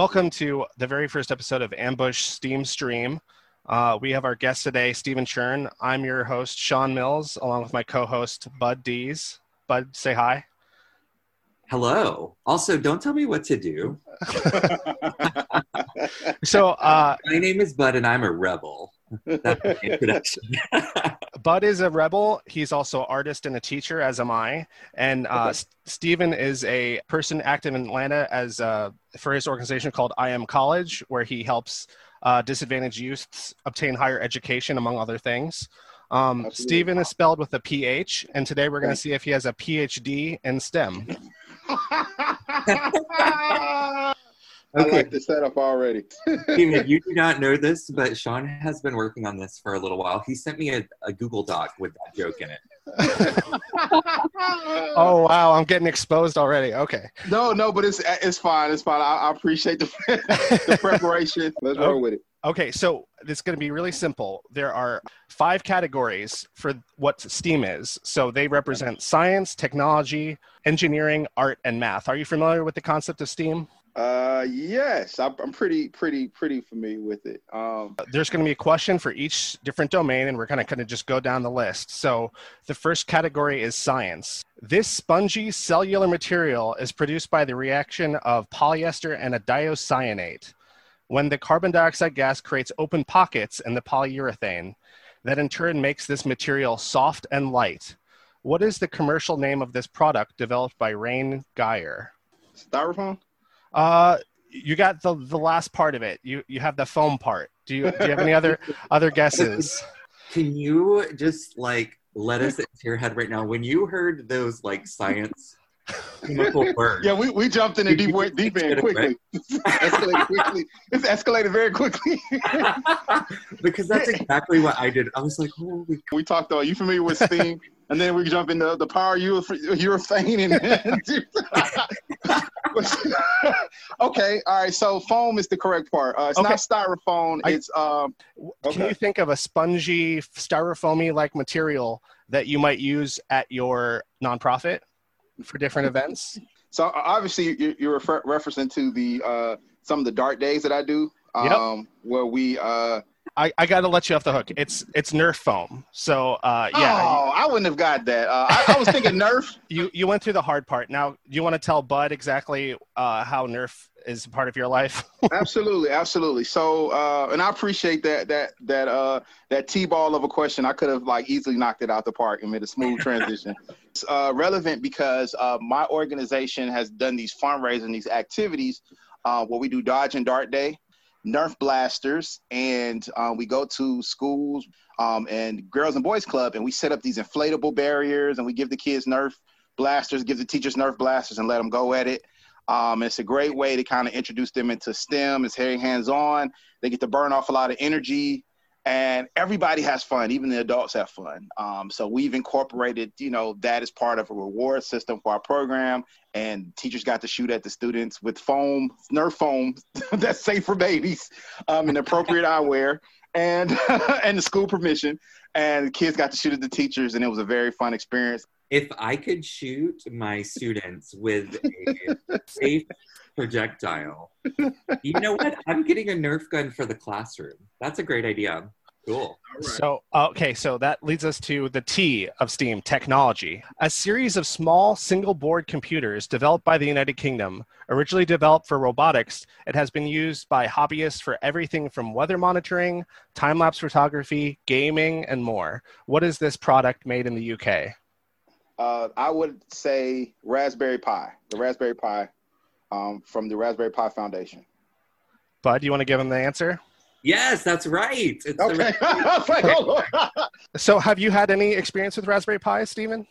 welcome to the very first episode of Ambush Steam Stream. Uh, we have our guest today, Stephen Churn. I'm your host, Sean Mills, along with my co-host, Bud Dees. Bud, say hi. Hello. Also, don't tell me what to do. So, uh, My name is Bud, and I'm a rebel. That's. Bud is a rebel. He's also artist and a teacher, as am I. And uh, Okay. S- Stephen is a person active in Atlanta as uh, for his organization called I Am College, where he helps uh, disadvantaged youths obtain higher education, among other things. Um, Stephen is spelled with a PH, and today we're going to see if he has a PhD in STEM. I Okay. like the setup already. Steven, you do not know this, but Sean has been working on this for a little while. He sent me a, a Google Doc with that joke in it. Oh wow, I'm getting exposed already. Okay. no, no, but it's it's fine. It's fine. I, I appreciate the, the preparation. Let's Oh. roll with it. Okay, so it's going to be really simple. There are five categories for what STEAM is. So they represent science, technology, engineering, art, and math. Are you familiar with the concept of STEAM? Uh, yes, I'm pretty, pretty, pretty familiar with it. Um, There's going to be a question for each different domain, and we're going to kind of just go down the list. So the first category is science. This spongy cellular material is produced by the reaction of polyester and a diocyanate. When the carbon dioxide gas creates open pockets in the polyurethane, that in turn makes this material soft and light. What is the commercial name of this product developed by Reyn Guyer? styrofoam. Uh, you got the the last part of it. You you have the foam part. Do you do you have any other other guesses? Can you just like let us into your head right now? When you heard those like science chemical words, Yeah, we, we jumped in the deep way- deep end quickly. escalated quickly. It's escalated very quickly. because that's exactly what I did. I was like, holy we talked. Uh, you familiar with steam? and then we jump into the power ureth- urethane and. okay, all right. So foam is the correct part. Uh, it's Okay. not styrofoam. I- it's um. Can you think of a spongy, styrofoamy like material that you might use at your nonprofit for different events? So obviously you- you're refer- referencing to the uh some of the dark days that I do. Yep. Um, where we uh. I, I got to let you off the hook. It's it's Nerf foam. So uh, yeah, Oh, I wouldn't have got that. Uh, I, I was thinking Nerf. you you went through the hard part. Now, you want to tell Bud exactly uh, how Nerf is part of your life? absolutely, absolutely. So, uh, and I appreciate that that that uh that t-ball of a question. I could have like easily knocked it out the park and made a smooth transition. It's uh, relevant because uh, my organization has done these fundraising, these activities, uh, where we do Dodge and Dart Day, Nerf blasters, and uh, we go to schools um, and Girls and Boys Club, and we set up these inflatable barriers, and we give the kids Nerf blasters, give the teachers Nerf blasters, and let them go at it. Um, it's a great way to kind of introduce them into STEM. It's very hands-on. They get to burn off a lot of energy, and everybody has fun. Even the adults have fun. Um, so we've incorporated, you know, that as part of a reward system for our program. And teachers got to shoot at the students with foam, Nerf foam, that's safe for babies, um, and appropriate eyewear, and and the school permission. And the kids got to shoot at the teachers, and it was a very fun experience. if I could shoot my students with a safe projectile, you know what? I'm getting a Nerf gun for the classroom. That's a great idea. Cool. So, okay, so that leads us to the T of STEAM technology. A series of small single board computers developed by the United Kingdom, originally developed for robotics, it has been used by hobbyists for everything from weather monitoring, time lapse photography, gaming, and more. What is this product made in the UK? Uh, I would say Raspberry Pi, the Raspberry Pi um, from the Raspberry Pi Foundation. Bud, do you want to give him the answer? Yes, that's right. It's Okay. I was like, oh, So, have you had any experience with Raspberry Pi, Stephen?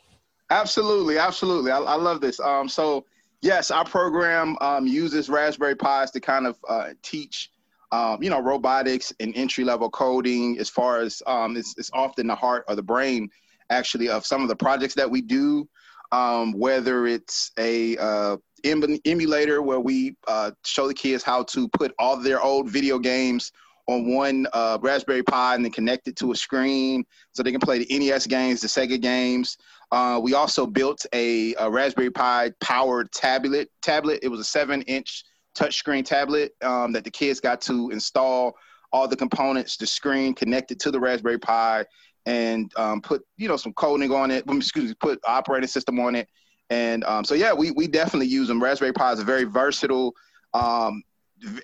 absolutely, absolutely. I, I love this. Um, so, yes, our program um, uses Raspberry Pis to kind of uh, teach, um, you know, robotics and entry level coding. As far as um, it's, it's often the heart or the brain, actually, of some of the projects that we do. Um, whether it's a uh, em- emulator where we uh, show the kids how to put all their old video games on one uh, Raspberry Pi and then connect it to a screen so they can play the NES games, the Sega games. Uh, we also built a, a Raspberry Pi powered tablet. Tablet. It was a seven-inch touchscreen tablet um, that the kids got to install all the components, the screen connected to the Raspberry Pi, and um, put you know some coding on it. Excuse me, put operating system on it. And um, so yeah, we we definitely use them. Raspberry Pi is a very versatile, um,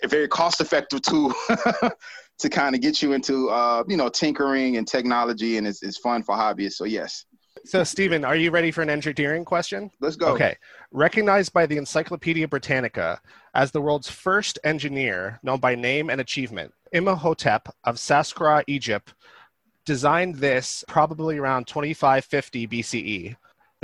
very cost effective tool to kind of get you into uh, you know tinkering and technology, and it's, it's fun for hobbyists. So yes. So, Stephen, are you ready for an engineering question? Let's go. Okay. Recognized by the Encyclopedia Britannica as the world's first engineer known by name and achievement, Imhotep of Saqqara, Egypt, designed this probably around 2550 BCE.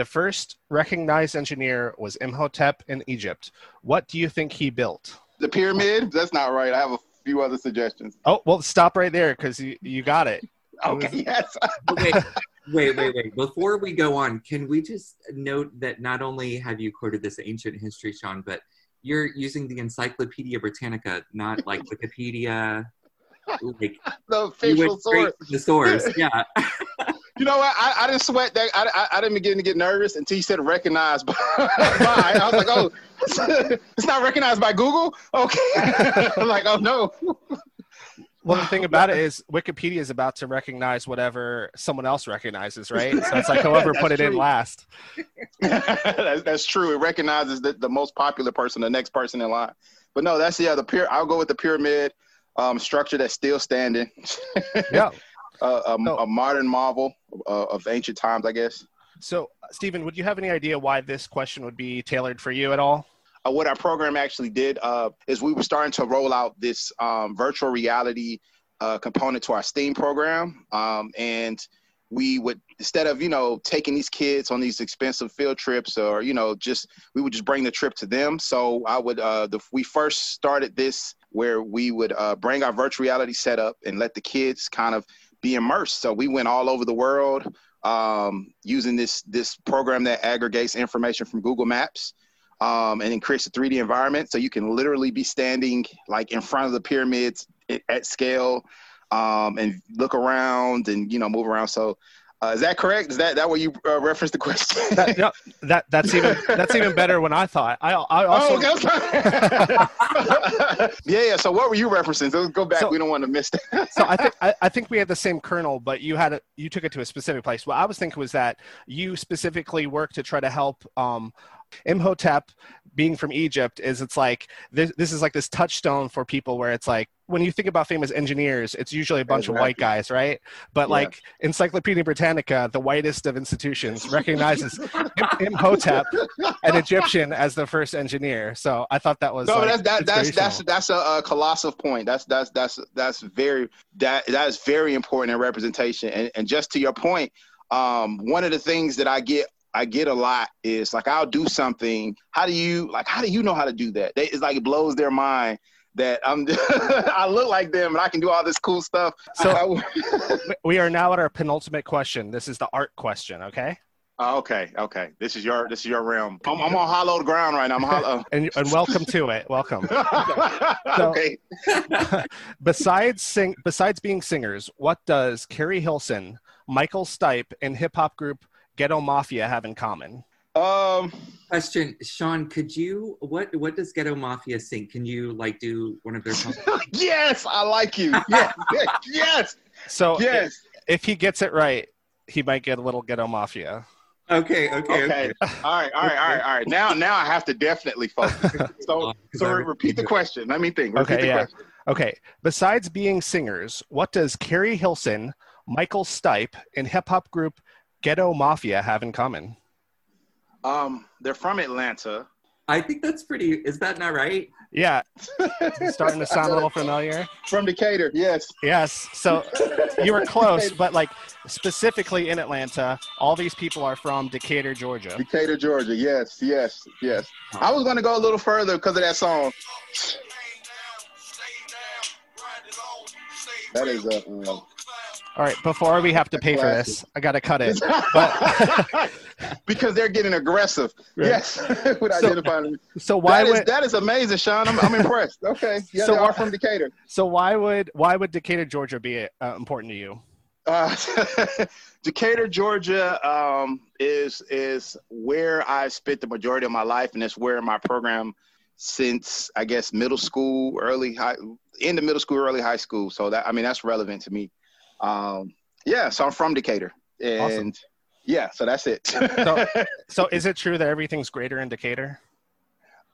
The first recognized engineer was Imhotep in Egypt. What do you think he built? The pyramid? That's not right. I have a few other suggestions. Oh, well, stop right there because you, you got it. Okay, yes. wait, wait, wait, wait. Before we go on, can we just note that not only have you quoted this ancient history, Sean, but you're using the Encyclopedia Britannica, not like Wikipedia. Like the official source. The source, yeah. you know what? I, I didn't sweat that. I, I, I, didn't begin to get nervous until you said recognized by. by. I was like, oh, it's not recognized by Google. Okay. I'm like, oh no. Well, the thing about it is Wikipedia is about to recognize whatever someone else recognizes, right? So it's like whoever put it true. in last. that's, that's, true. It recognizes the, the most popular person, the next person in line. But no, that's yeah. The pyramid. I'll go with the pyramid um, structure that's still standing. yeah. Uh, a, a, modern marvel uh, of ancient times, I guess. So, Stephen, would you have any idea why this question would be tailored for you at all? uh, what our program actually did uh, is we were starting to roll out this um, virtual reality uh, component to our STEAM program. Um, and we would, instead of, you know, taking these kids on these expensive field trips or, you know, just, we would just bring the trip to them. So I would, uh, the, we first started this where we would uh, bring our virtual reality setup and let the kids kind of be immersed. So we went all over the world um, using this this program that aggregates information from Google Maps um, and creates a 3D environment. So you can literally be standing like in front of the pyramids at scale um, and look around and, you know, move around. So uh, is that correct? Is that that what you uh, referenced the question? that, no, that that's even that's even better when I thought. I I also. Oh, okay. yeah, yeah. So what were you referencing? So go back. So, we don't want to miss that. so I think I, I, think we had the same kernel, but you had it. You took it to a specific place. What I was thinking was that you specifically worked to try to help um, Imhotep being from Egypt is it's like this, this is like this touchstone for people where it's like when you think about famous engineers, it's usually a bunch exactly. of white guys, right? But yeah. like Encyclopedia Britannica, the whitest of institutions, recognizes Imhotep, an Egyptian, as the first engineer. So I thought that was no, like, that's that, that's that's that's a, a, colossal point. That's that's that's that's very that that is very important in representation. And and just to your point, um, one of the things that I get I get a lot is like I'll do something. How do you like? How do you know how to do that? They, it's like it blows their mind that I'm. I look like them and I can do all this cool stuff. So we are now at our penultimate question. This is the art question. Okay. Oh, okay, okay. This is your this is your realm. I'm, I'm on hollow ground right now. I'm hollow. and, and welcome to it. Welcome. so, okay. besides sing, besides being singers, what does Keri Hilson, Michael Stipe, and hip hop group Ghetto Mafia have in common? Um, question, Sean. Could you what what does Ghetto Mafia sing? Can you like do one of their? songs? yes, I like you. Yes, yes. So yes, if, if, he gets it right, he might get a little Ghetto Mafia. Okay, okay, okay. okay. all right, all right, all right, all right. Now, now I have to definitely focus. So, so repeat the question. Let me think. Repeat okay, yeah. Question. Okay. Besides being singers, what does Keri Hilson, Michael Stipe, and hip hop group Ghetto Mafia have in common? Um, they're from Atlanta. I think that's pretty. Is that not right? Yeah, starting to sound a little familiar. From Decatur, yes. Yes. So you were close, but like specifically in Atlanta, all these people are from Decatur, Georgia. Decatur, Georgia. Yes, yes, yes. I was going to go a little further because of that song. That is a. Uh, all right, before we have to pay for this, I got to cut it. But because they're getting aggressive. Right. Yes, with so, identifying. So why that would is, that is amazing, Sean? I'm, I'm impressed. Okay, yeah, so, they are from Decatur. So why would why would Decatur, Georgia, be uh, important to you? Uh, Decatur, Georgia, um, is is where I spent the majority of my life, and it's where my program since I guess middle school, early high, end of middle school, early high school. So that I mean that's relevant to me. Um, yeah, so I'm from Decatur, and awesome. yeah, so that's it. so, so is it true that everything's greater in Decatur?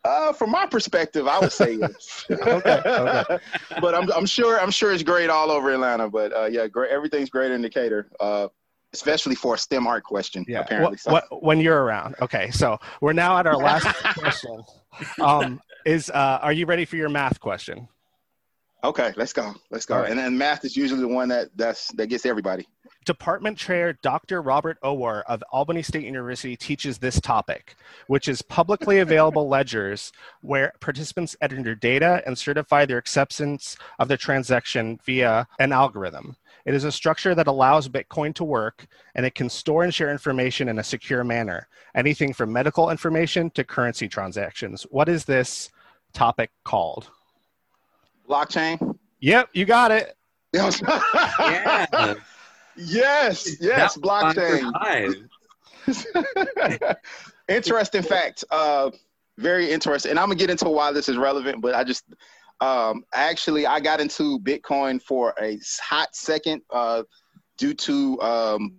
Uh, from my perspective, I would say yes. okay, okay. but I'm, I'm sure I'm sure it's great all over Atlanta. But uh, yeah, great. Everything's great in Decatur. Uh, especially for a STEM art question. Yeah. Apparently, what, what, when you're around. Okay, so we're now at our last question. Um, is uh, are you ready for your math question? Okay, let's go. Let's go. Right. And then math is usually the one that that's that gets everybody. Department Chair Dr. Robert Owor of Albany State University teaches this topic, which is publicly available ledgers where participants enter their data and certify their acceptance of the transaction via an algorithm. It is a structure that allows Bitcoin to work, and it can store and share information in a secure manner, anything from medical information to currency transactions. What is this topic called? Blockchain. Yep, you got it. yeah. Yes, yes, blockchain. interesting fact. Uh, very interesting. And I'm gonna get into why this is relevant, but I just um, actually I got into Bitcoin for a hot second uh, due to um,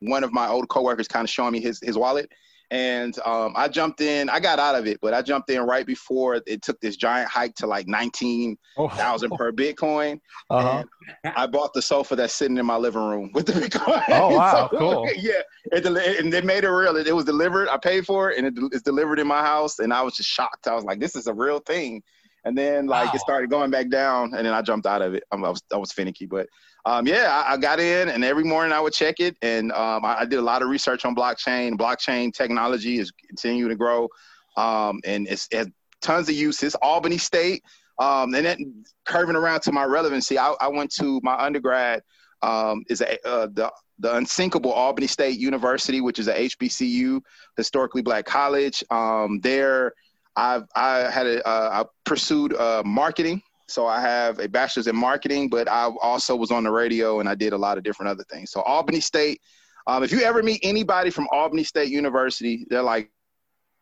one of my old coworkers kind of showing me his his wallet, and um, I jumped in. I got out of it, but I jumped in right before it took this giant hike to like nineteen thousand oh. per Bitcoin. Uh-huh. I bought the sofa that's sitting in my living room with the Bitcoin. Oh wow, so, cool. Yeah, it, and they made it real. It, it, was delivered. I paid for it, and it, it's delivered in my house. And I was just shocked. I was like, "This is a real thing." And then like wow. it started going back down, and then I jumped out of it. I was I was finicky, but um, yeah, I, I, got in, and every morning I would check it, and um, I, I, did a lot of research on blockchain. Blockchain technology is continuing to grow, um, and it's, it has tons of uses. Albany State, um, and then curving around to my relevancy, I, I went to my undergrad um, is a, uh, the the unsinkable Albany State University, which is a HBCU, historically black college. Um, there, I've I had a, uh, I pursued uh, marketing so I have a bachelor's in marketing, but I also was on the radio and I did a lot of different other things. So Albany State, um, if you ever meet anybody from Albany State University, they're like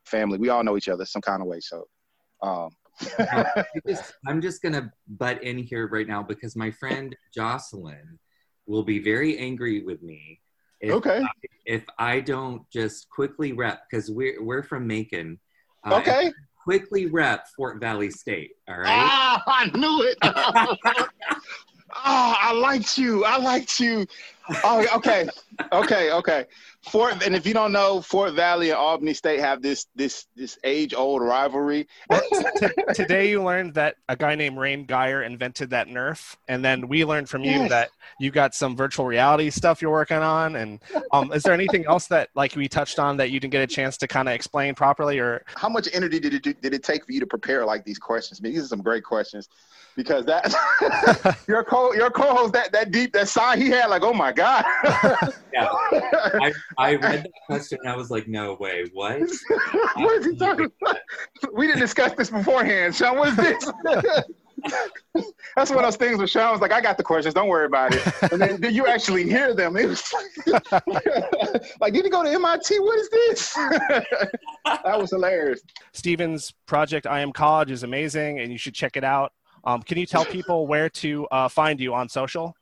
family. We all know each other some kind of way. So um. I'm just gonna butt in here right now because my friend Jocelyn will be very angry with me. If okay. I, if I don't just quickly rep because we're we're from Macon. Uh, okay quickly rep Fort Valley State. All right. Ah, I knew it. oh, I liked you. I liked you. Oh, okay, okay, okay. Fort, and if you don't know, Fort Valley and Albany State have this this this age old rivalry. T- today you learned that a guy named Reyn Guyer invented that Nerf, and then we learned from yes. you that you got some virtual reality stuff you're working on. And um, is there anything else that like we touched on that you didn't get a chance to kind of explain properly, or how much energy did it did it take for you to prepare like these questions? I mean, these are some great questions because that your co your co-host that that deep that sign he had like oh my god. Yeah. I, I read that question and I was like no way. What? What is he talking about? We didn't discuss this beforehand Sean. What is this? That's one of those things where Sean was like I got the questions. Don't worry about it. And then, then you actually hear them. It was like, like did you go to MIT what is this? That was hilarious. Steven's project I am college is amazing and you should check it out. Um, can you tell people where to uh, find you on social?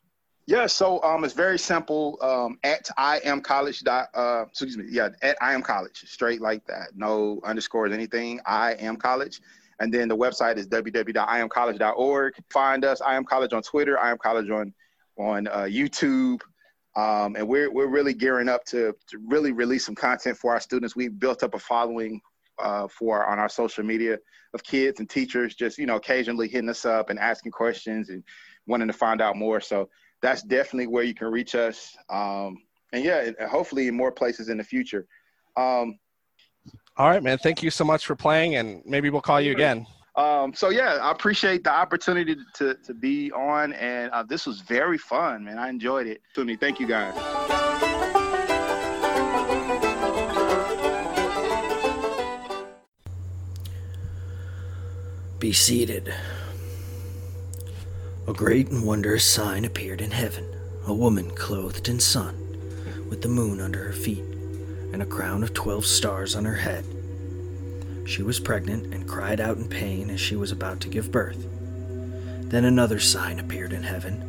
Yeah, so um, it's very simple. Um, at I am college dot uh, excuse me, yeah, at I am college, straight like that, no underscores, anything. I am college, and then the website is www.iamcollege.org. Find us. I am college on Twitter. I am college on on uh, YouTube. Um, and we're we're really gearing up to to really release some content for our students. We've built up a following uh, for on our social media of kids and teachers just you know occasionally hitting us up and asking questions and wanting to find out more so that's definitely where you can reach us. Um, and yeah hopefully in more places in the future. Um, all right man. Thank you so much for playing and maybe we'll call you again. Um, so yeah i appreciate the opportunity to, to be on and uh, this was very fun man. I enjoyed it. Tony, thank you guys. Be seated. A great and wondrous sign appeared in heaven a woman clothed in sun, with the moon under her feet, and a crown of twelve stars on her head. She was pregnant and cried out in pain as she was about to give birth. Then another sign appeared in heaven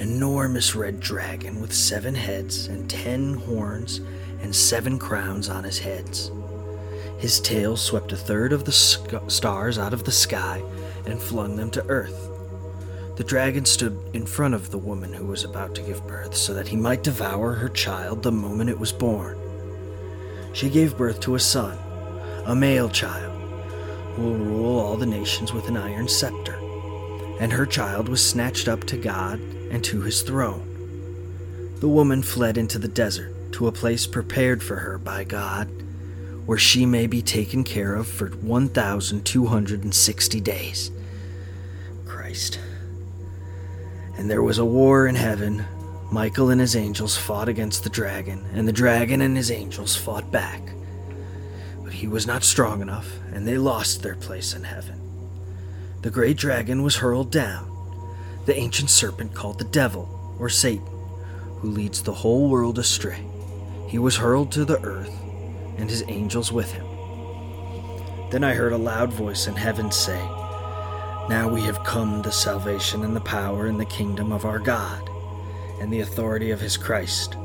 an enormous red dragon with seven heads and ten horns and seven crowns on his heads. His tail swept a third of the sc- stars out of the sky and flung them to earth. The dragon stood in front of the woman who was about to give birth so that he might devour her child the moment it was born. She gave birth to a son, a male child, who will rule all the nations with an iron scepter. And her child was snatched up to God and to his throne. The woman fled into the desert to a place prepared for her by God, where she may be taken care of for 1,260 days. Christ. And there was a war in heaven. Michael and his angels fought against the dragon, and the dragon and his angels fought back. But he was not strong enough, and they lost their place in heaven. The great dragon was hurled down, the ancient serpent called the devil, or Satan, who leads the whole world astray. He was hurled to the earth, and his angels with him. Then I heard a loud voice in heaven say, Now we have come to salvation and the power and the kingdom of our God, and the authority of his Christ.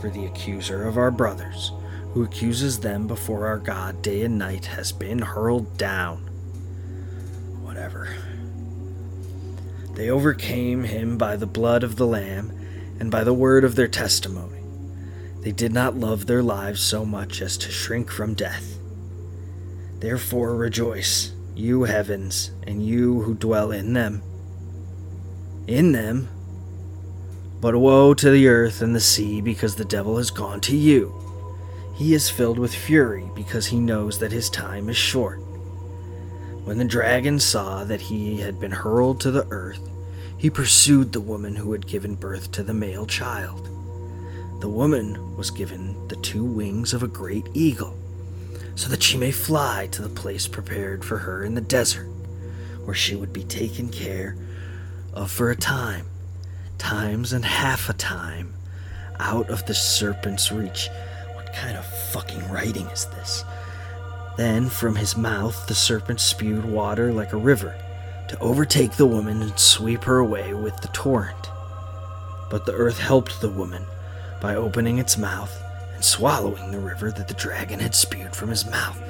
For the accuser of our brothers, who accuses them before our God day and night, has been hurled down. Whatever. They overcame him by the blood of the Lamb and by the word of their testimony. They did not love their lives so much as to shrink from death. Therefore rejoice, you heavens, and you who dwell in them. In them. But woe to the earth and the sea, because the devil has gone to you. He is filled with fury, because he knows that his time is short. When the dragon saw that he had been hurled to the earth, he pursued the woman who had given birth to the male child. The woman was given the two wings of a great eagle, so that she may fly to the place prepared for her in the desert, where she would be taken care of for a time, times and half a time, out of the serpent's reach. What kind of fucking writing is this? Then from his mouth the serpent spewed water like a river to overtake the woman and sweep her away with the torrent. But the earth helped the woman by opening its mouth and swallowing the river that the dragon had spewed from his mouth.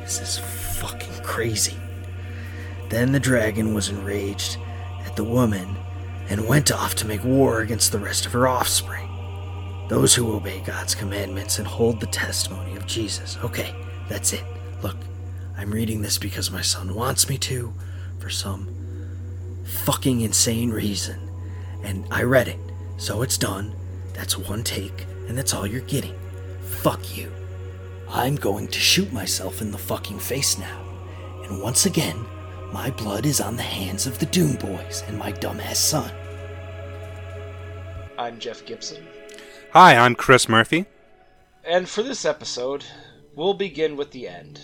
This is fucking crazy. Then the dragon was enraged at the woman and went off to make war against the rest of her offspring. Those who obey God's commandments and hold the testimony of Jesus. Okay, that's it. Look, I'm reading this because my son wants me to, for some fucking insane reason. And I read it, so it's done. That's one take, and that's all you're getting. Fuck you. I'm going to shoot myself in the fucking face now. And once again, my blood is on the hands of the Doom Boys and my dumbass son. I'm Jeff Gibson, Hi, I'm Chris Murphy. and for this episode, we'll begin with the end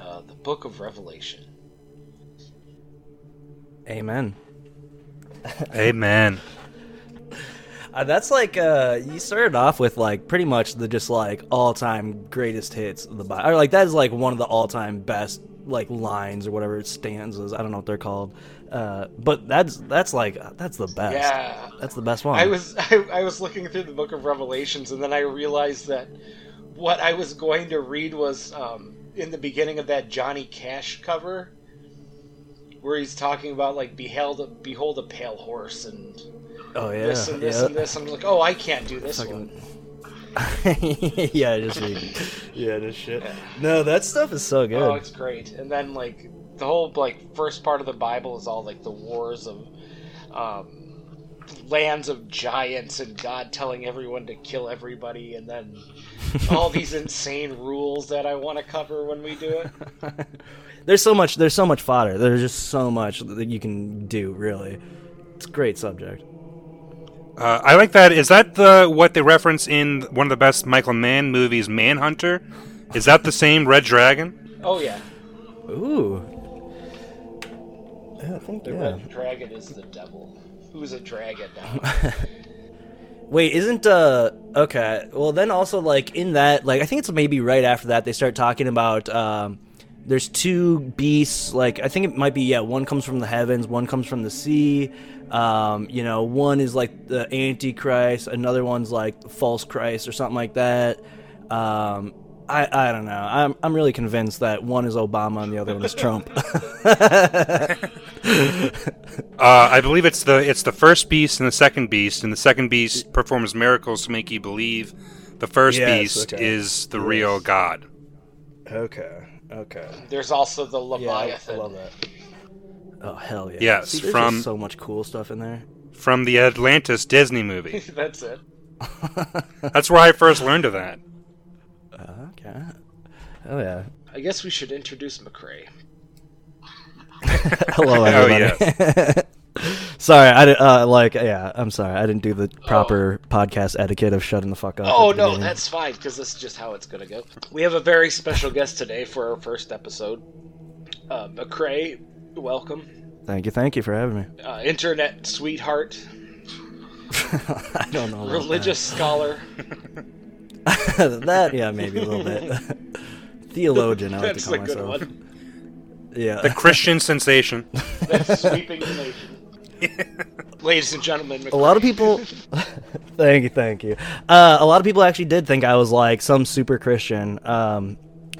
uh, the book of Revelation. Amen. Amen. Uh, that's like uh, you started off with like pretty much the just like all-time greatest hits of the Bible. Or like that is like one of the all-time best like lines or whatever stanzas. I don't know what they're called. Uh, but that's that's like that's the best. Yeah. That's the best one. I was I, I was looking through the book of Revelations, and then I realized that what I was going to read was um, in the beginning of that Johnny Cash cover, where he's talking about like behold behold a pale horse and oh yeah. this and this yeah. and this. I'm like, oh, I can't do this Fucking- one. yeah, just read. yeah, just shit. No, that stuff is so good. Oh, it's great. And then like the whole like first part of the Bible is all like the wars of um, lands of giants and God telling everyone to kill everybody, and then all these insane rules that I want to cover when we do it. there's so much. There's so much fodder. There's just so much that you can do. Really, it's a great subject. Uh, I like that. Is that the what they reference in one of the best Michael Mann movies, Manhunter? Is that the same Red Dragon? Oh yeah, Ooh. Yeah, I think the yeah. red dragon is the devil. Who's a dragon now? Wait, isn't uh okay? Well, then also like in that like I think it's maybe right after that they start talking about um there's two beasts. Like I think it might be yeah. One comes from the heavens. One comes from the sea. Um, you know, one is like the Antichrist. Another one's like false Christ or something like that. Um, I, I don't know. I'm I'm really convinced that one is Obama and the other one is Trump. Uh, I believe it's the it's the first beast and the second beast, and the second beast performs miracles to make you believe. The first Yes, beast okay. is the real God. okay. Okay. There's also the Yeah, I, I Leviathan. love that. Oh hell yeah! Yes, See, from- so much cool stuff in there. From the Atlantis Disney movie. That's it. That's where I first learned of that. Okay. Oh yeah. I guess we should introduce McCrae. Hello, Oh, everybody. sorry, I did, uh, like yeah. I'm sorry, I didn't do the proper podcast etiquette of shutting the fuck up. Oh no, beginning. that's fine because this is just how it's gonna go. We have a very special guest today for our first episode. Uh, McCrae, welcome. Thank you, thank you for having me. Uh, internet sweetheart, I don't know. about religious scholar. that. that yeah, maybe a little bit. Theologian, I like That's to call good myself. one. Yeah. The Christian sensation. That's sweeping the nation. Ladies and gentlemen, McCrae. a lot of people thank you thank you uh, a lot of people actually did think i was like some super christian um,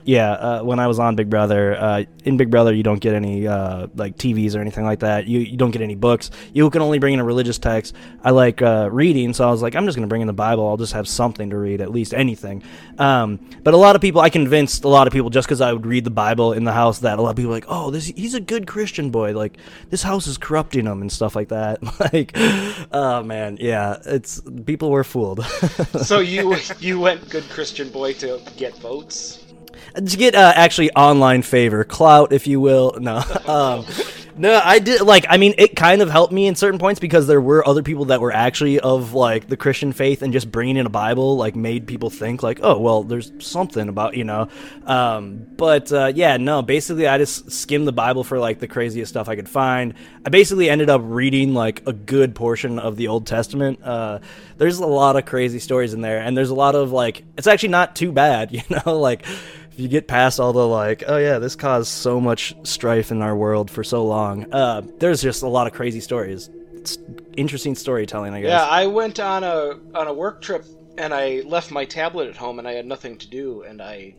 yeah uh, when i was on big brother uh, in big brother you don't get any uh, like tvs or anything like that. You, you don't get any books. You can only bring in a religious text. I like uh, reading so i was like i'm just going to bring in the bible. I'll just have something to read at least anything. Um, but a lot of people i convinced a lot of people just because i would read the bible in the house that a lot of people were like oh this he's a good christian boy. Like this house is corrupting him and stuff like that. Like oh man. Yeah it's people were fooled. So you you went good Christian boy to get votes. To get uh, actually online favor? Clout if you will? No. Um no i did like i mean it kind of helped me in certain points because there were other people that were actually of like the christian faith and just bringing in a bible like made people think like oh well there's something about you know? Um but uh, yeah no basically i just skimmed the bible for like the craziest stuff i could find. I basically ended up reading like a good portion of the old testament. Uh there's a lot of crazy stories in there and there's a lot of like it's actually not too bad you know? Like if you get past all the like, oh yeah, this caused so much strife in our world for so long. Uh, there's just a lot of crazy stories. It's interesting storytelling, I guess. Yeah, I went on a on a work trip and I left my tablet at home and I had nothing to do and I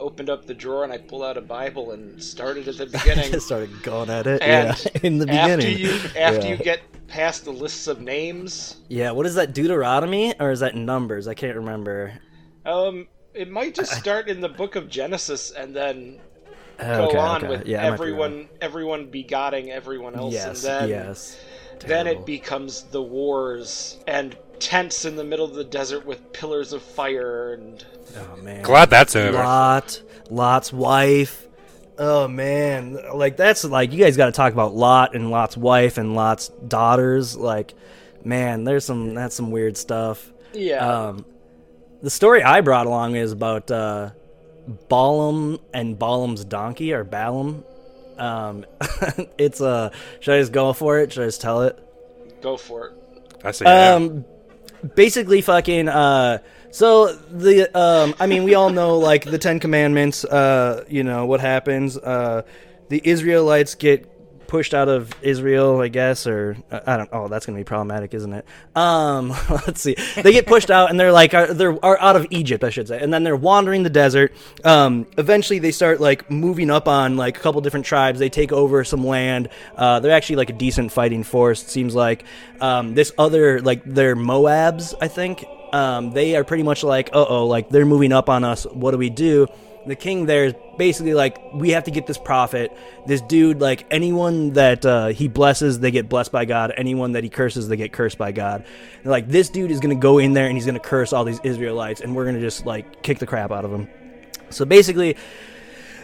opened up the drawer and I pulled out a Bible and started at the beginning. Just started going at it. And yeah, in the beginning. after you after yeah. you get past the lists of names, yeah, what is that? Deuteronomy or is that Numbers? I can't remember. um, it might just start in the book of Genesis and then Okay, go on okay. with yeah, I might be wrong. everyone everyone begoting everyone else Yes, and then yes. then it becomes the wars and tents in the middle of the desert with pillars of fire and Oh man. Glad that's over. Lot, Lot's wife. Oh man, like that's like you guys got to talk about Lot and Lot's wife and Lot's daughters. Like, man, there's some that's some weird stuff. yeah Um, the story I brought along is about uh, Balaam and Balaam's donkey or Balaam. Um, it's uh, should I just go for it? Should I just tell it? go for it I say yeah. Um, basically, fucking. Uh, so the um, I mean, we all know like the Ten Commandments. Uh, you know what happens? Uh, the Israelites get pushed out of Israel, I guess, or uh, I don't. Oh, that's gonna be problematic, isn't it? Um, let's see. They get pushed out, and they're like, are, they're are out of Egypt, I should say, and then they're wandering the desert. Um, eventually, they start like moving up on like a couple different tribes. They take over some land. Uh, they're actually like a decent fighting force. It seems like um, this other like they're Moabs, I think. Um, they are pretty much like, uh oh, like they're moving up on us. What do we do? The king there is basically like we have to get this prophet. This dude like anyone that uh, he blesses they get blessed by god. Anyone that he curses they get cursed by god. And, like this dude is gonna go in there and he's gonna curse all these israelites and we're gonna just like kick the crap out of him so basically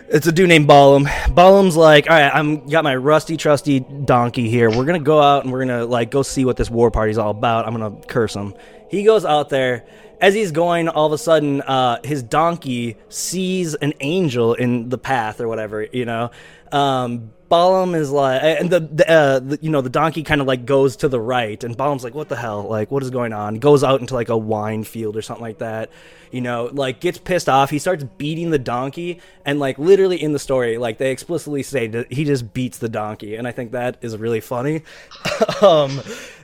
it's a dude named Balaam. Balaam's like, all right, I'm got my rusty, trusty donkey here. We're gonna go out and we're gonna like go see what this war party's all about. I'm gonna curse him. he goes out there. As he's going, all of a sudden, uh, his donkey sees an angel in the path or whatever, you know. Um, Balaam is like, and the, the, uh, the you know the donkey kind of like goes to the right, and Balaam's like, "What the hell? Like, what is going on?" Goes out into like a wine field or something like that, you know. Like gets pissed off. He starts beating the donkey, and like literally in the story, like they explicitly say that he just beats the donkey, and I think that is really funny. um,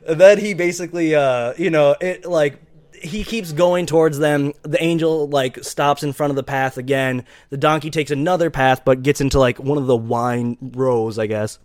that he basically, uh, you know, it like he keeps going towards them. The angel like stops in front of the path again. The donkey takes another path, but gets into like one of the wine rows, I guess.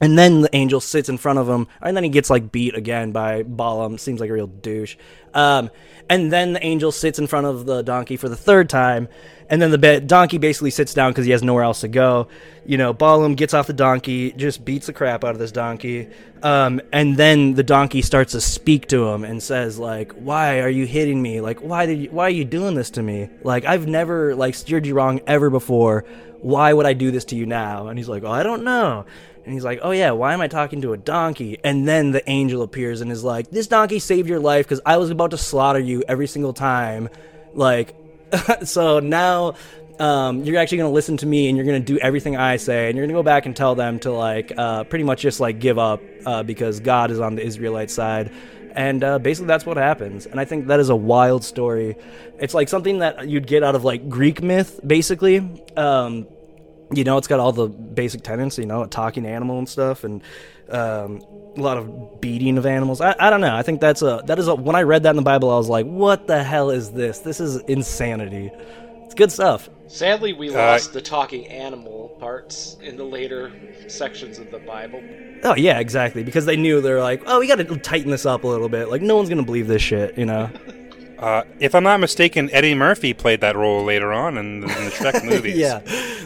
And then the angel sits in front of him, and then he gets like beat again by Balaam. Seems like a real douche. Um, and then the angel sits in front of the donkey for the third time, and then the donkey basically sits down because he has nowhere else to go. You know, Balaam gets off the donkey, just beats the crap out of this donkey, um, and then the donkey starts to speak to him and says like, "Why are you hitting me? Like, why did you, why are you doing this to me? Like, I've never like steered you wrong ever before. Why would I do this to you now?" And he's like, "Oh, I don't know." And he's like, "Oh yeah, why am I talking to a donkey?" And then the angel appears and is like, "This donkey saved your life because I was about to slaughter you every single time." Like, so now um, you're actually going to listen to me and you're going to do everything I say, and you're going to go back and tell them to like uh, pretty much just like give up uh, because God is on the Israelite side. And uh, basically, that's what happens. And I think that is a wild story. It's like something that you'd get out of like Greek myth, basically. Um, you know, it's got all the basic tenets, you know, a talking animal and stuff, and um, a lot of beating of animals. I, I don't know. I think that's a that is a, when I read that in the Bible, I was like, what the hell is this? This is insanity. It's good stuff. Sadly, we Uh, lost the talking animal parts in the later sections of the Bible. Oh yeah, exactly. Because they knew they're like, oh, we got to tighten this up a little bit. Like no one's gonna believe this shit, you know. Uh, if I'm not mistaken, Eddie Murphy played that role later on in, the- in the Shrek movies. yeah,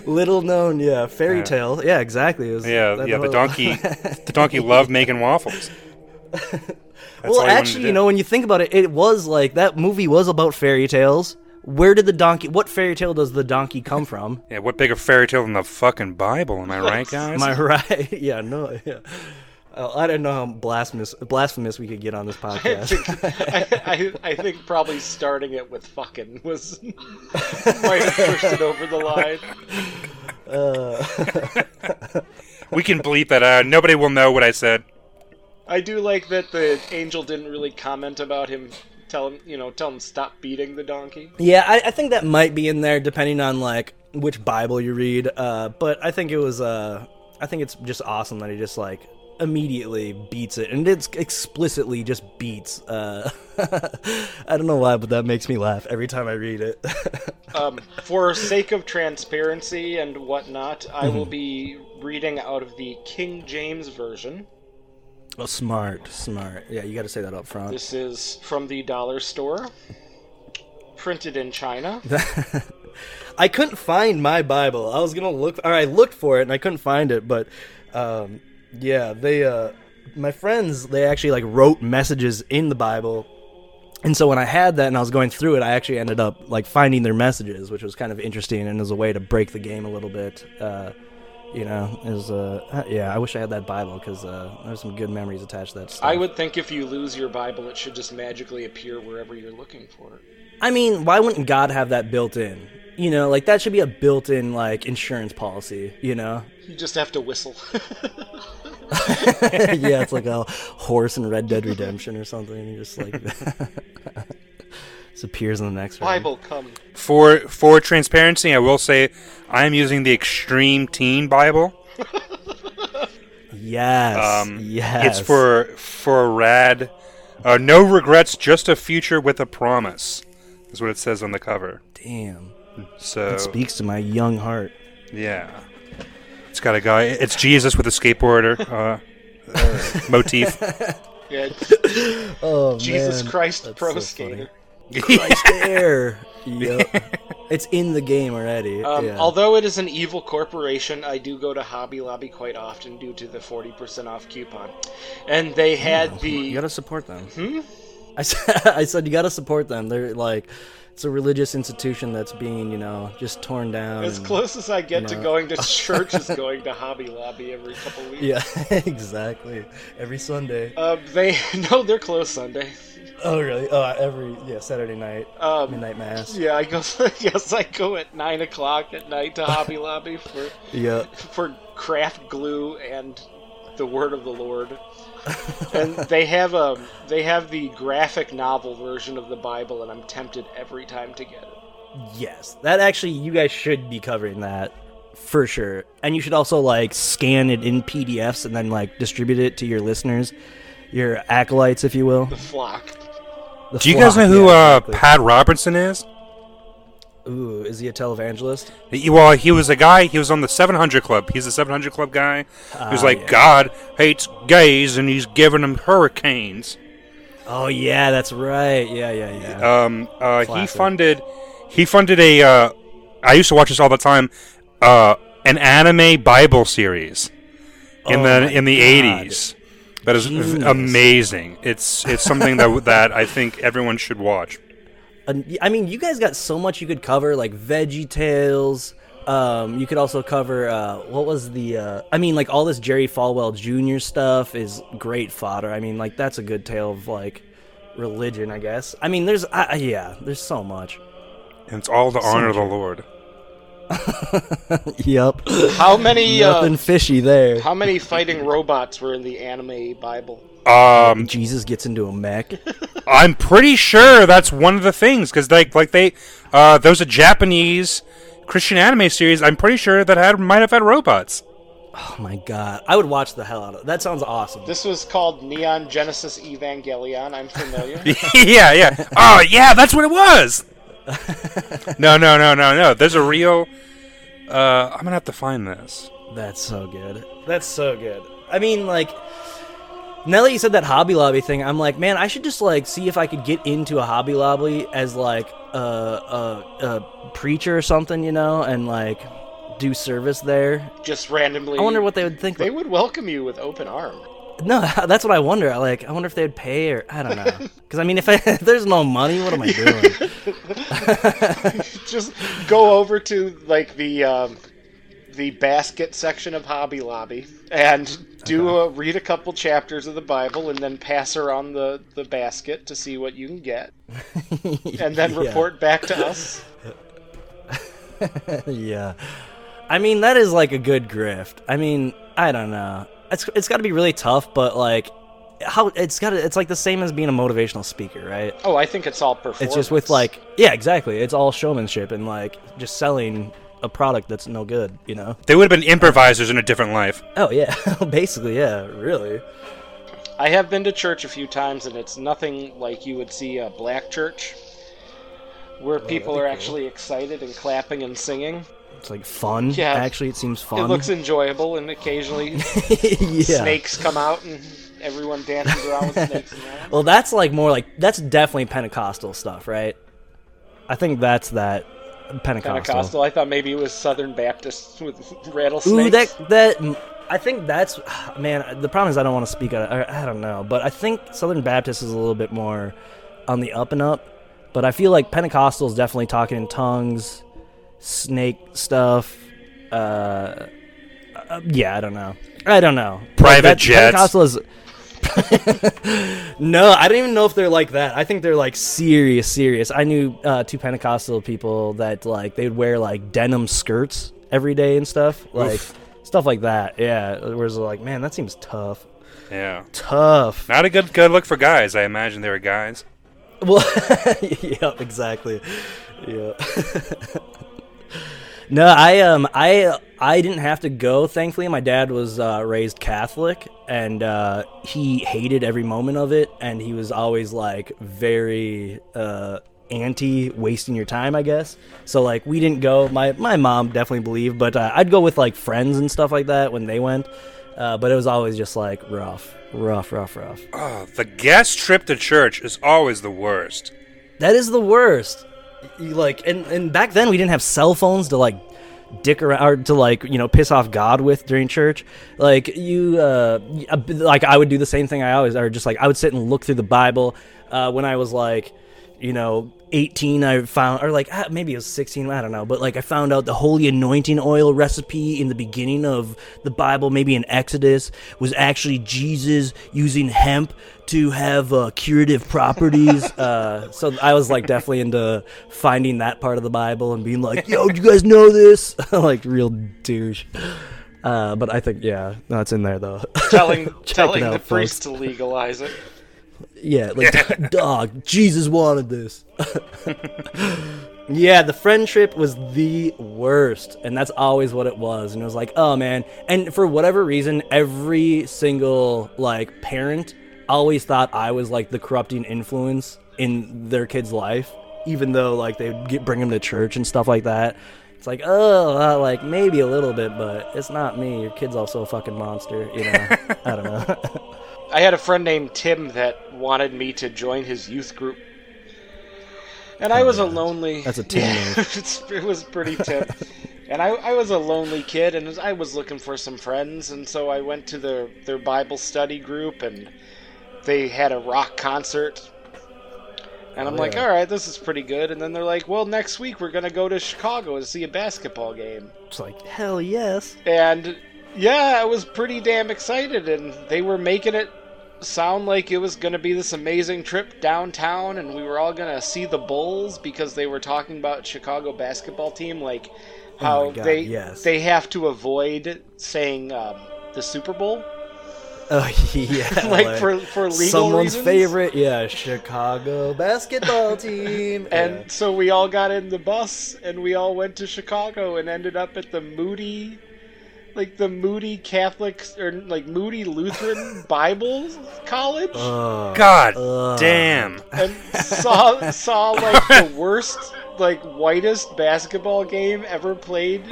little known. Yeah, fairy Yeah. tale. Yeah, exactly. Was- yeah, yeah. The donkey, the donkey loved making waffles. Well, he wanted to actually, you know, when you think about it, it was like that movie was about fairy tales. Where did the donkey? What fairy tale does the donkey come from? Yeah, what bigger fairy tale than the fucking Bible? Am I right, guys? Am I right? yeah, no, yeah. Uh, I don't know how blasphemous blasphemous we could get on this I podcast. think, I, I, I think probably starting it with fucking was might have pushed it over the line. we can bleep that out. Nobody will know what I said. I do like that the angel didn't really comment about him. Tell him, you know, tell him stop beating the donkey. yeah, I, I think that might be in there depending on like which Bible you read. Uh, but I think it was. Uh, I think it's just awesome that he just like immediately beats it, and it's explicitly just beats. Uh, I don't know why, but that makes me laugh every time I read it. Um, for sake of transparency and whatnot, I will Mm-hmm. be reading out of the King James version. oh, smart, smart. Yeah, you got to say that up front. This is from the dollar store, printed in China. I couldn't find my Bible. I was gonna look, or I looked for it and I couldn't find it. But um, yeah, they, uh, my friends, they actually like wrote messages in the Bible, and so when I had that and I was going through it, I actually ended up like finding their messages, which was kind of interesting and as a way to break the game a little bit. Uh, you know, is uh, yeah. I wish I had that Bible because uh, there's some good memories attached to that. Stuff. I would think if you lose your Bible, it should just magically appear wherever you're looking for it. I mean, why wouldn't God have that built in? You know, like that should be a built-in like insurance policy. You know, You just have to whistle. yeah, it's like a horse in Red Dead Redemption or something. And you just like disappears in the next room. Bible, come. For for transparency, I will say I am using the Extreme Teen Bible. Yes, Um, yes. It's for for a rad. Uh, no regrets, just a future with a promise. Is what it says on the cover. damn. So It speaks to my young heart. yeah, it's got a guy. It's Jesus with a skateboarder uh, uh, motif. Yeah, it's Oh Jesus man, Christ that's Pro so Skater. Christ there. Yep. It's in the game already. Um, yeah. Although it is an evil corporation, I do go to Hobby Lobby quite often due to the 40% off coupon. And they had the. you gotta support them. Hmm? I said, I said you got to support them. They're like, it's a religious institution that's being, you know, just torn down. As and- close as I get to know. going to church is going to Hobby Lobby every couple weeks. Yeah, exactly. Every Sunday. Uh, they no, they're closed Sunday. Oh, really? Oh, every yeah Saturday night Um, midnight mass. yeah, I go. yes, I go at nine o'clock at night to Hobby Lobby for Yeah. for craft glue and the Word of the Lord. And they have a they have the graphic novel version of the Bible, and I'm tempted every time to get it. Yes, that actually you guys should be covering that for sure. And you should also like scan it in PDFs and then like distribute it to your listeners, your acolytes, if you will. The flock. The Do you guys know who yeah, uh, exactly. Pat Robertson is? Is he a televangelist? He- Well, he was a guy. He was on the 700 Club. He's the 700 Club guy. He was Ah, like, yeah. God hates gays, and he's giving them hurricanes. Oh yeah, that's right. Yeah, yeah, yeah. Um, uh, he funded. He funded a. Uh, I used to watch this all the time. Uh, an anime Bible series in Oh the in the God. 80s. That is Genius. amazing. It's it's something that that I think everyone should watch. I mean, you guys got so much you could cover, like Veggie Tales. Um, you could also cover uh, what was the? Uh, I mean, like all this Jerry Falwell Jr. stuff is great fodder. I mean, like that's a good tale of like religion, I guess. I mean, there's, I- yeah, there's so much. And it's all the honor of the Lord. yep, How many uh, nothing fishy there. how many fighting robots were in the anime Bible? Um, Jesus gets into a mech. I'm pretty sure that's one of the things because like like they uh, there was a Japanese Christian anime series. I'm pretty sure that had might have had robots. Oh my god, I would watch the hell out of that. Sounds awesome. This was called Neon Genesis Evangelion. I'm familiar. yeah, yeah. Oh, yeah, that's what it was. No, no, no, no, no. There's a real. Uh, I'm gonna have to find this. That's so good. That's so good. I mean, like, now that you said that Hobby Lobby thing, I'm like, man, I should just like see if I could get into a Hobby Lobby as like a a, a preacher or something, you know, and like do service there. Just randomly. I wonder what they would think. they would welcome you with open arms. No, that's what I wonder. Like, I wonder if they'd pay or I don't know. Because I mean, if, I, if there's no money, what am I doing? Just go over to like the um, the basket section of Hobby Lobby and do a, read a couple chapters of the Bible and then pass around the the basket to see what you can get and then Yeah. report back to us. yeah. I mean, that is like a good grift. I mean, I don't know. It's it's got to be really tough, but like how it's got to it's like the same as being a motivational speaker, right? Oh, I think it's all performance. It's just with like yeah, exactly. It's all showmanship and like just selling a product that's no good, you know. They would have been improvisers in a different life. Oh yeah, basically, yeah, really. I have been to church a few times, and it's nothing like you would see a black church, where oh, people are cool. actually excited and clapping and singing. It's like fun. Yeah. Actually, it seems fun. It looks enjoyable, and occasionally yeah. snakes come out, and everyone dances around with snakes. In their arms. Well, that's like more like that's definitely Pentecostal stuff, right? I think that's that Pentecostal. Pentecostal. I thought maybe it was Southern Baptists with rattlesnakes. Ooh, that that I think that's man. The problem is I don't want to speak. out I, I don't know, but I think Southern Baptist is a little bit more on the up and up. But I feel like Pentecostal is definitely talking in tongues, snake stuff. Uh, uh, yeah, I don't know. I don't know. Private That- jets. No, I don't even know if they're like that. I think they're like serious, serious. I knew uh, two Pentecostal people that like they'd wear like denim skirts every day and stuff, like stuff like that. Yeah, whereas like, man, that seems tough. Yeah. Tough. Not a good good look for guys. I imagine they were guys. Well, yep, exactly. Yeah. no, I um, I I didn't have to go. Thankfully, my dad was uh, raised Catholic, and uh, he hated every moment of it, and he was always like very uh, anti wasting your time, I guess. So like, we didn't go. My my mom definitely believed, but uh, I'd go with like friends and stuff like that when they went. Uh, but it was always just like rough, rough, rough, rough. Oh, the guest trip to church is always the worst. That is the worst. You, like, and, and back then we didn't have cell phones to like dick around or to like you know piss off God with during church. Like you, uh, uh, like I would do the same thing. I always or just like I would sit and look through the Bible uh, when I was like, you know. 18 i found or like ah, maybe it was 16 i don't know but like i found out the holy anointing oil recipe in the beginning of the bible maybe in exodus was actually jesus using hemp to have uh, curative properties uh, so i was like definitely into finding that part of the bible and being like yo do you guys know this like real douche uh, but i think yeah that's in there though telling telling the folks. priest to legalize it. Yeah, like dog, Jesus wanted this. yeah, the friendship was the worst, and that's always what it was. And it was like, oh man. And for whatever reason, every single like parent always thought I was like the corrupting influence in their kid's life, even though like they would bring them to church and stuff like that. It's like, oh, uh, like maybe a little bit, but it's not me. Your kid's also a fucking monster, you know. I don't know. I had a friend named Tim that wanted me to join his youth group. And I was a oh, lonely. That's a Tim Yeah, it was pretty Tim. and I, I was a lonely kid, and I was looking for some friends, and so I went to their, their Bible study group, and they had a rock concert. And I'm Oh, like, yeah. all right, this is pretty good. And then they're like, well, next week we're going to go to Chicago to see a basketball game. It's like, hell yes. And yeah, I was pretty damn excited, and they were making it sound like it was going to be this amazing trip downtown, and we were all going to see the Bulls because they were talking about Chicago basketball team, like how Oh God, they yes. they have to avoid saying um, the Super Bowl, Oh yeah, like, for for legal someone's reasons. favorite, yeah, Chicago basketball team. And Yeah. so we all got in the bus and we all went to Chicago and ended up at the Moody, like the Moody Catholic or like Moody Lutheran Bible College, Ugh. God Ugh. damn. and saw saw like the worst, like whitest basketball game ever played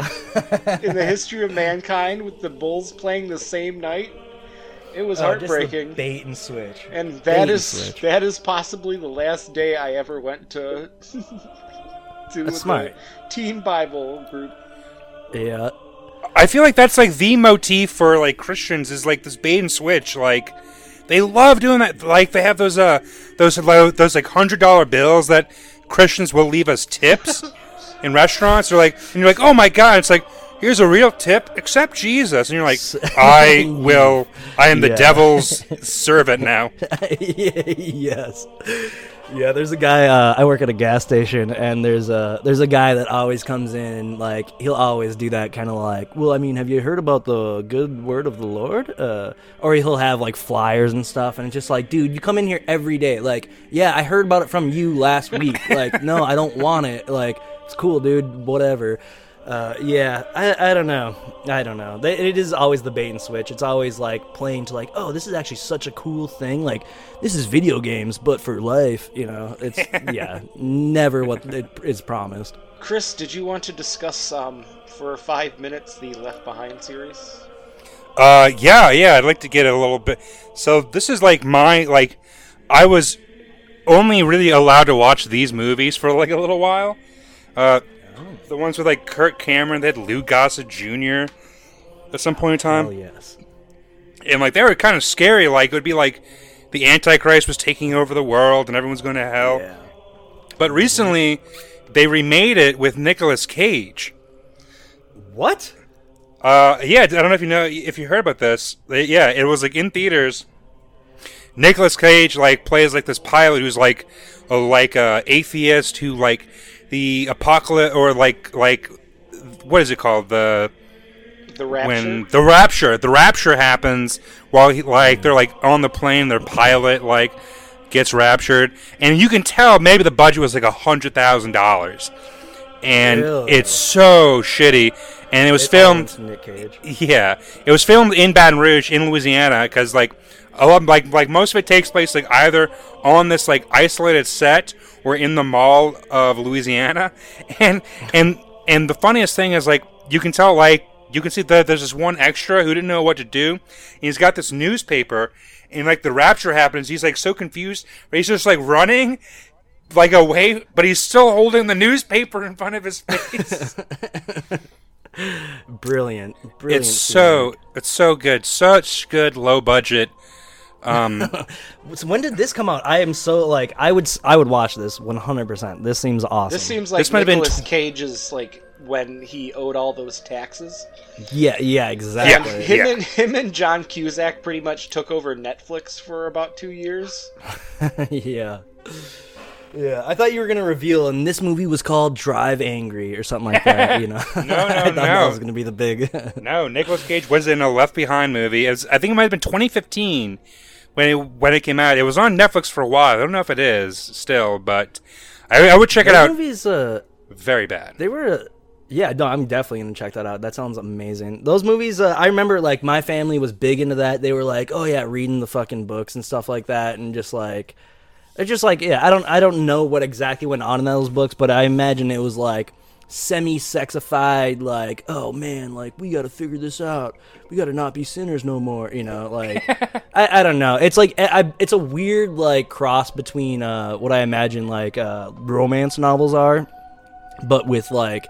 in the history of mankind, with the Bulls playing the same night. It was Oh, just the heartbreaking. bait and switch. And Bait that and is switch. that is possibly the last day I ever went to to That's smart. teen Bible group. Yeah. I feel like that's like the motif for like Christians is like this bait and switch. Like they love doing that. Like they have those uh those those like hundred dollar bills that Christians will leave as tips in restaurants. They're like, and you're like, oh my god! It's like here's a real tip. Accept Jesus, and you're like, I will. I am the Yeah. devil's servant now. yes. Yeah, there's a guy. Uh, I work at a gas station, and there's a there's a guy that always comes in. Like he'll always do that kind of like, well, I mean, have you heard about the good word of the Lord? Uh, or he'll have like flyers and stuff, and it's just like, dude, you come in here every day. Like, yeah, I heard about it from you last week. like, no, I don't want it. Like, it's cool, dude. Whatever. Uh, yeah, I, I don't know. I don't know. They, it is always the bait and switch. It's always like playing to like, oh, this is actually such a cool thing. Like, this is video games, but for life. You know, it's yeah, never what it is promised. Chris, did you want to discuss um, for five minutes the Left Behind series? Uh, yeah, yeah. I'd like to get a little bit. So this is like my like, I was only really allowed to watch these movies for like a little while. Uh, the ones with like Kirk Cameron, they had Lou Gossett Jr. at some point in time, Oh yes. and like they were kind of scary. Like it would be like the Antichrist was taking over the world and everyone's going to hell. Yeah. But recently, they remade it with Nicolas Cage. What? Uh, yeah, I don't know if you know if you heard about this. Yeah, it was like in theaters. Nicolas Cage like plays like this pilot who's like a like a atheist who like the apocalypse or like like what is it called the The Rapture. when the rapture the rapture happens while he like they're like on the plane their pilot like gets raptured and you can tell maybe the budget was like a hundred thousand dollars and Really? it's so shitty and it was It filmed Nick Cage. yeah, it was filmed in Baton Rouge, in Louisiana, because like a lot, like like most of it takes place like either on this like isolated set or in the mall of Louisiana, and and and the funniest thing is like you can tell like you can see that there's this one extra who didn't know what to do, and he's got this newspaper, and like the rapture happens, he's like so confused, but he's just like running. Like away, but he's still holding the newspaper in front of his face. brilliant, brilliant. it's so it's so good, such good low budget. Um, So when did this come out? I am so like I would I would watch this 100%. This seems awesome. This seems like This might have been Nicolas tw- Cage's like when he owed all those taxes. yeah, yeah, exactly. Yeah. Him and him and John Cusack pretty much took over Netflix for about two years. yeah. Yeah, I thought you were gonna reveal, and this movie was called Drive Angry or something like that. You know, No, no, I thought that no. was gonna be the big. no, Nicolas Cage was in a Left Behind movie. Was, I think it might have been 2015 when it when it came out. It was on Netflix for a while. I don't know if it is still, but I, I would check it out. movies, uh, Very bad. they were. Yeah, no, I'm definitely gonna check that out. That sounds amazing. Those movies, uh, I remember like my family was big into that. They were like, oh yeah, reading the fucking books and stuff like that, and just like, it's just like, yeah, I don't, I don't know what exactly went on in those books, but I imagine it was like semi-sexified, like, oh man, like we got to figure this out. We got to not be sinners no more. You know, like, I, I don't know. It's like, I- it's a weird like cross between uh, what I imagine like uh, romance novels are but with like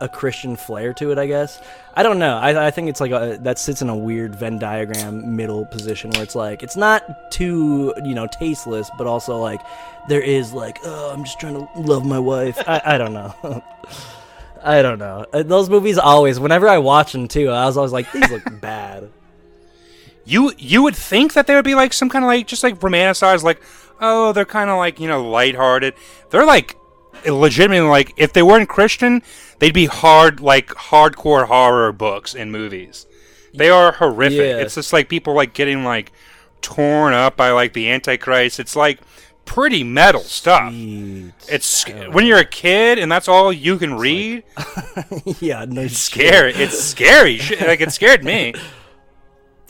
a Christian flair to it, I guess. I don't know. I, I think it's like a, that sits in a weird Venn diagram middle position where it's like it's not too you know tasteless, but also like there is like oh I'm just trying to love my wife. I, I don't know. I don't know. Uh, Those movies always, whenever I watch them too, I was always like these look bad. You you would think that they would be like some kind of like just like romanticized, like oh they're kind of like you know lighthearted. They're like legitimately like if they weren't Christian, they'd be hard like hardcore horror books and movies. They are horrific. Yeah. It's just like people like getting like torn up by like the Antichrist. It's like pretty metal stuff. Sweet. It's when you're a kid and that's all you can read. yeah, no It's scary. It's scary. Like it scared me.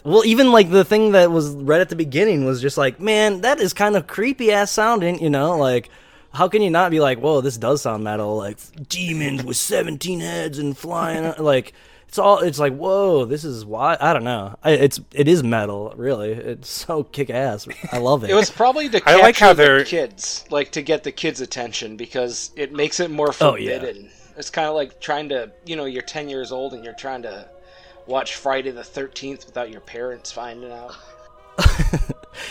Well, even like the thing that was right at the beginning was just like, man, that is kind of creepy ass sounding, you know? Like, how can you not be like, whoa, this does sound metal? Like, demons with 17 heads and flying. like, it's all, it's like, whoa, this is why. I don't know. I, it's, it is metal, really. It's so kick ass. I love it. It was probably to I like how the they're- kids, like to get the kids' attention because it makes it more Oh, yeah. forbidden. It's kind of like trying to, you know, you're 10 years old and you're trying to watch Friday the 13th without your parents finding out.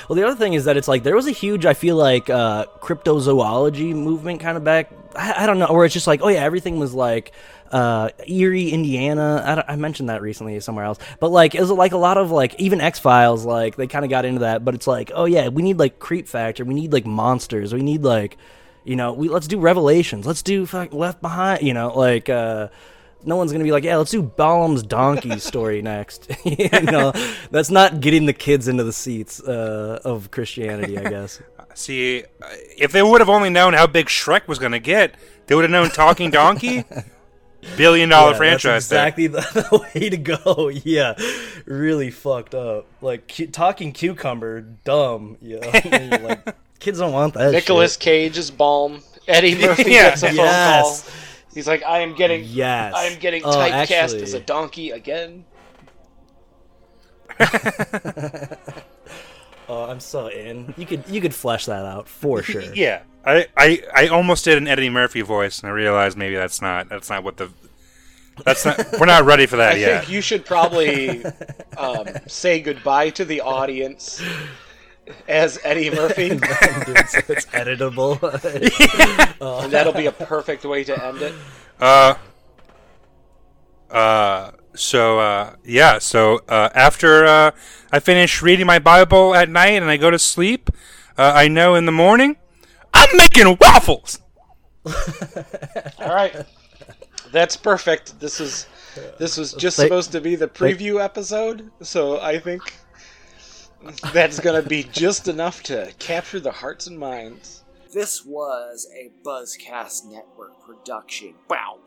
Well, the other thing is that it's like there was a huge, I feel like, uh, cryptozoology movement kind of back. I, I don't know, where it's just like, oh yeah, everything was like uh, Eerie, Indiana. I, I mentioned that recently somewhere else, but like it was like a lot of like even X Files, like they kind of got into that. But it's like, oh yeah, we need like creep factor, we need like monsters, we need like, you know, we let's do Revelations, let's do fuck Left Behind, you know, like. uh no one's gonna be like, yeah, let's do Balaam's donkey story next. you know, that's not getting the kids into the seats uh, of Christianity, I guess. See, uh, if they would have only known how big Shrek was going to get, they would have known Talking Donkey. Billion dollar Yeah, franchise That's exactly the, the way to go. Yeah, really fucked up. Like cu- talking cucumber, dumb. Yeah, And you're like kids don't want that. Nicolas. Cage is Balaam. Eddie Murphy Yeah. gets a phone Yes. call. He's like, I am getting, Yes. I am getting Oh, typecast actually- as a donkey again. Oh, I'm so in. You could you could flesh that out for sure. Yeah, I, I, I almost did an Eddie Murphy voice, and I realized maybe that's not that's not what the that's not we're not ready for that I yet. think you should probably um, say goodbye to the audience as Eddie Murphy, Dude, it's editable. and that'll be a perfect way to end it. Uh, uh, so uh, yeah, so uh, after uh, I finish reading my Bible at night and I go to sleep, uh, I know in the morning I'm making waffles. All right, that's perfect. This is this was just Thank- supposed to be the preview episode, so I think that's going to be just enough to capture the hearts and minds. This was a Buzzcast Network production. Wow.